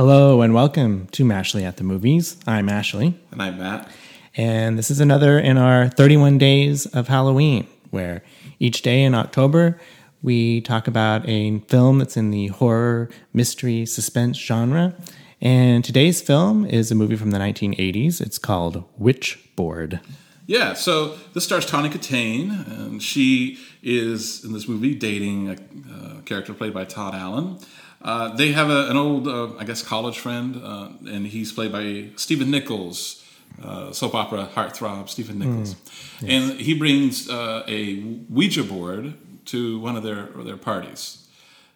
Hello and welcome to Mashley at the Movies. I'm Ashley, And I'm Matt. and this is another in our 31 days of Halloween, where each day in October we talk about a film that's in the horror, mystery, suspense genre. And today's film is a movie from the 1980s. It's called Witchboard. Yeah, so this stars Tawny Kitaen, and she is in this movie dating a, uh character played by Todd Allen. Uh, they have a, an old, uh, I guess, college friend, uh, and he's played by Stephen Nichols, uh, soap opera heartthrob Stephen Nichols. And he brings uh, a Ouija board to one of their their parties,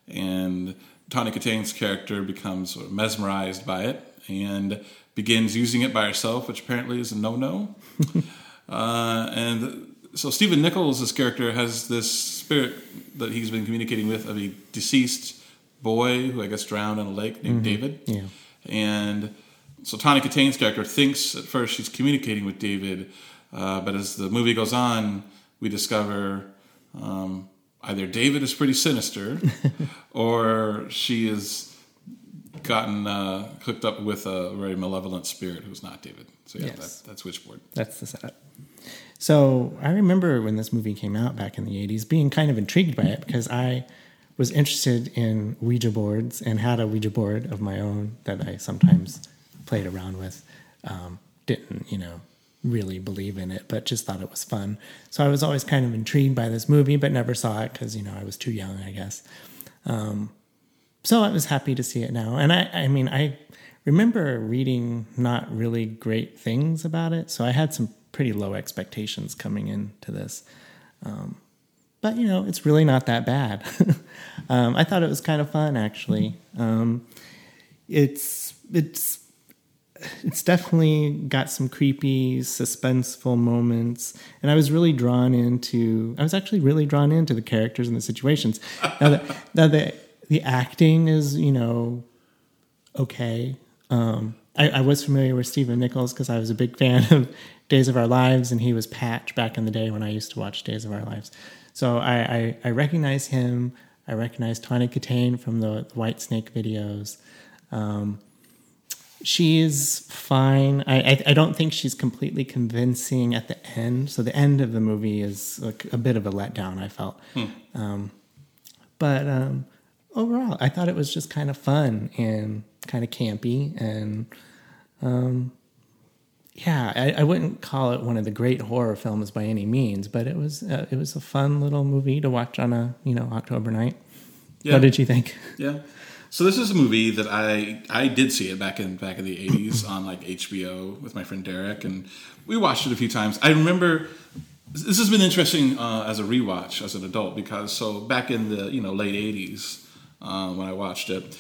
and Tawny Kitaen's character becomes sort of mesmerized by it and begins using it by herself, which apparently is a no-no. Uh, and so Stephen Nichols' character has this spirit that he's been communicating with of a deceased boy who I guess drowned in a lake named David. Yeah. And so Tawny Kitaen's character thinks at first she's communicating with David, uh, but as the movie goes on, we discover um, either David is pretty sinister or she has gotten uh, hooked up with a very malevolent spirit who's not David. So yeah, Yes. that, that's Witchboard. That's the setup. So I remember when this movie came out back in the 80s being kind of intrigued by it because I was interested in Ouija boards and had a Ouija board of my own that I sometimes played around with. Um, didn't, you know, really believe in it, but just thought it was fun. So I was always kind of intrigued by this movie, but never saw it because, you know, I was too young, I guess. Um, so I was happy to see it now. And I, I mean, I remember reading not really great things about it. So I had some pretty low expectations coming into this. Um, but, you know, it's really not that bad. um, I thought it was kind of fun, actually. Um, it's, it's, it's definitely got some creepy, suspenseful moments, and I was really drawn into. I was actually really drawn into the characters and the situations. Now, the, now the the acting is, you know, okay. Um, I, I was familiar with Stephen Nichols because I was a big fan of Days of Our Lives, and he was Patch back in the day when I used to watch Days of Our Lives. So I I, I recognize him. I recognize Tawny Kitaen from the, the Whitesnake videos. Um, she's fine. I, I I don't think she's completely convincing at the end. So the end of the movie is like a bit of a letdown. I felt, um, but um, overall, I thought it was just kind of fun and kind of campy and. Um, yeah, I, I wouldn't call it one of the great horror films by any means, but it was uh, it was a fun little movie to watch on a you know October night. Yeah. What did you think? Yeah. So this is a movie that I I did see it back in back in the eighties on like HBO with my friend Derek, and we watched it a few times. I remember this has been interesting uh, as a rewatch as an adult because so back in the you know late eighties uh, when I watched it,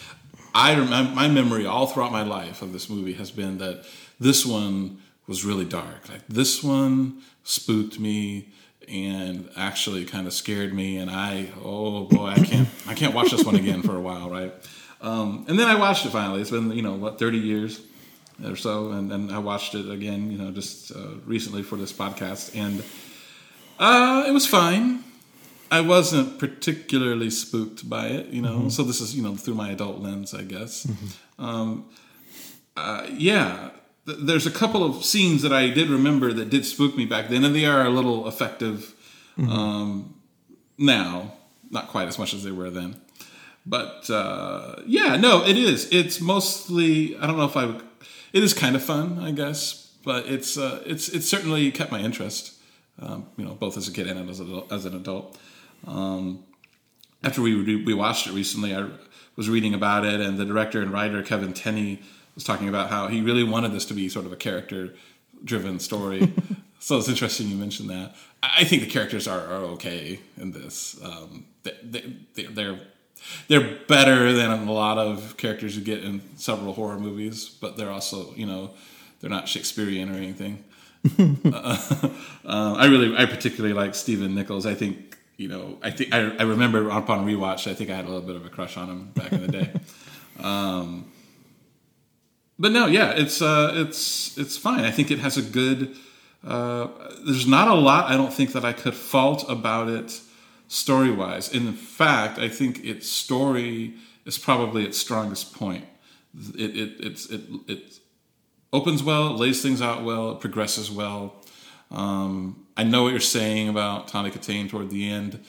I remember my memory all throughout my life of this movie has been that this one was really dark. Like this one spooked me and actually kind of scared me and I oh boy I can't I can't watch this one again for a while right? Um, and then I watched it finally. It's been you know what 30 years or so and then I watched it again you know just uh, recently for this podcast and uh, it was fine. I wasn't particularly spooked by it you know? So this is you know through my adult lens I guess. Um, uh, yeah th- there's a couple of scenes that I did remember that did spook me back then, and they are a little effective um, now. Not quite as much as they were then, but uh, yeah, no, it is. It's mostly. I don't know if I. would It is kind of fun, I guess, but it's uh, it's it's certainly kept my interest. Um, you know, both as a kid and as, a, as an adult. Um, after we re- we watched it recently, I was reading about it, and the director and writer Kevin Tenney was talking about how he really wanted this to be sort of a character-driven story. so it's interesting you mentioned that. I think the characters are, are okay in this. Um, they, they, they're they're better than a lot of characters you get in several horror movies, but they're also you know they're not Shakespearean or anything. uh, I really, I particularly like Stephen Nichols. I think you know, I think I, I remember upon rewatch, I think I had a little bit of a crush on him back in the day. um, but no, yeah, it's uh, it's it's fine. I think it has a good. Uh, there's not a lot I don't think that I could fault about it story wise. In fact, I think its story is probably its strongest point. it it it's it it opens well, lays things out well, it progresses well. Um, I know what you're saying about Tawny Kitaen toward the end.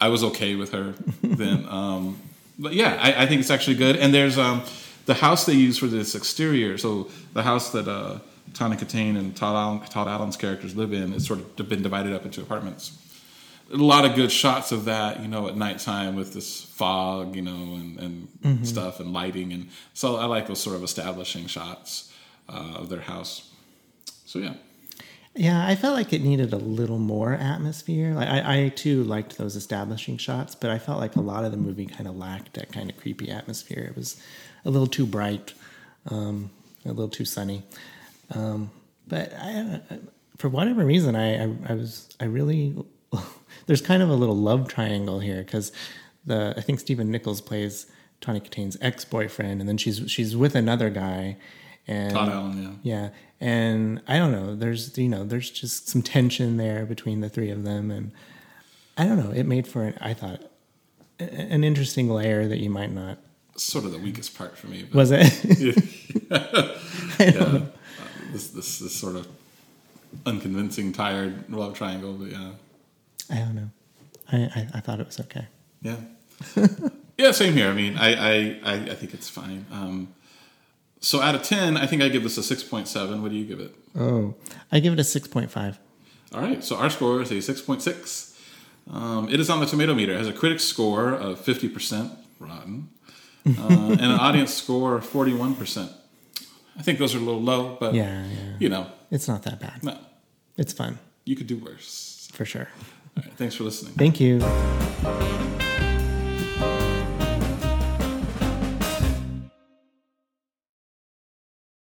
I was okay with her then, um, but yeah, I, I, think it's actually good. And there's um, the house they use for this exterior. So the house that uh, Tawny Kitaen and Todd, Allen, Todd Allen's characters live in is sort of been divided up into apartments. A lot of good shots of that, you know, at nighttime with this fog, you know, and, and mm-hmm. stuff and lighting, and so I like those sort of establishing shots uh, of their house. So yeah. Yeah, I felt like it needed a little more atmosphere. Like I, I too liked those establishing shots, but I felt like a lot of the movie kind of lacked that kind of creepy atmosphere. It was a little too bright, um, a little too sunny. Um, but I, for whatever reason, I, I, I was I really there's kind of a little love triangle here because the I think Stephen Nichols plays Tawny Kitaen's ex boyfriend, and then she's she's with another guy, and Todd Allen, yeah, yeah, and I don't know. There's you know there's just some tension there between the three of them, and I don't know. It made for an, I thought an interesting layer that you might not. Sort of the weakest part for me. But, was it? yeah, yeah. Uh, this, this this sort of unconvincing, tired love triangle. But yeah, I don't know. I I, I thought it was okay. Yeah. yeah, same here. I mean, I I, I, I think it's fine. Um, so out of 10, I think I give this a 6.7. What do you give it? Oh, I give it a 6.5. All right. So our score is a 6.6. Um, it is on the tomato meter. It has a critic score of 50% rotten uh, and an audience score of 41%. I think those are a little low, but yeah, yeah. you know, it's not that bad. No. It's fun. You could do worse. For sure. All right. Thanks for listening. Thank you.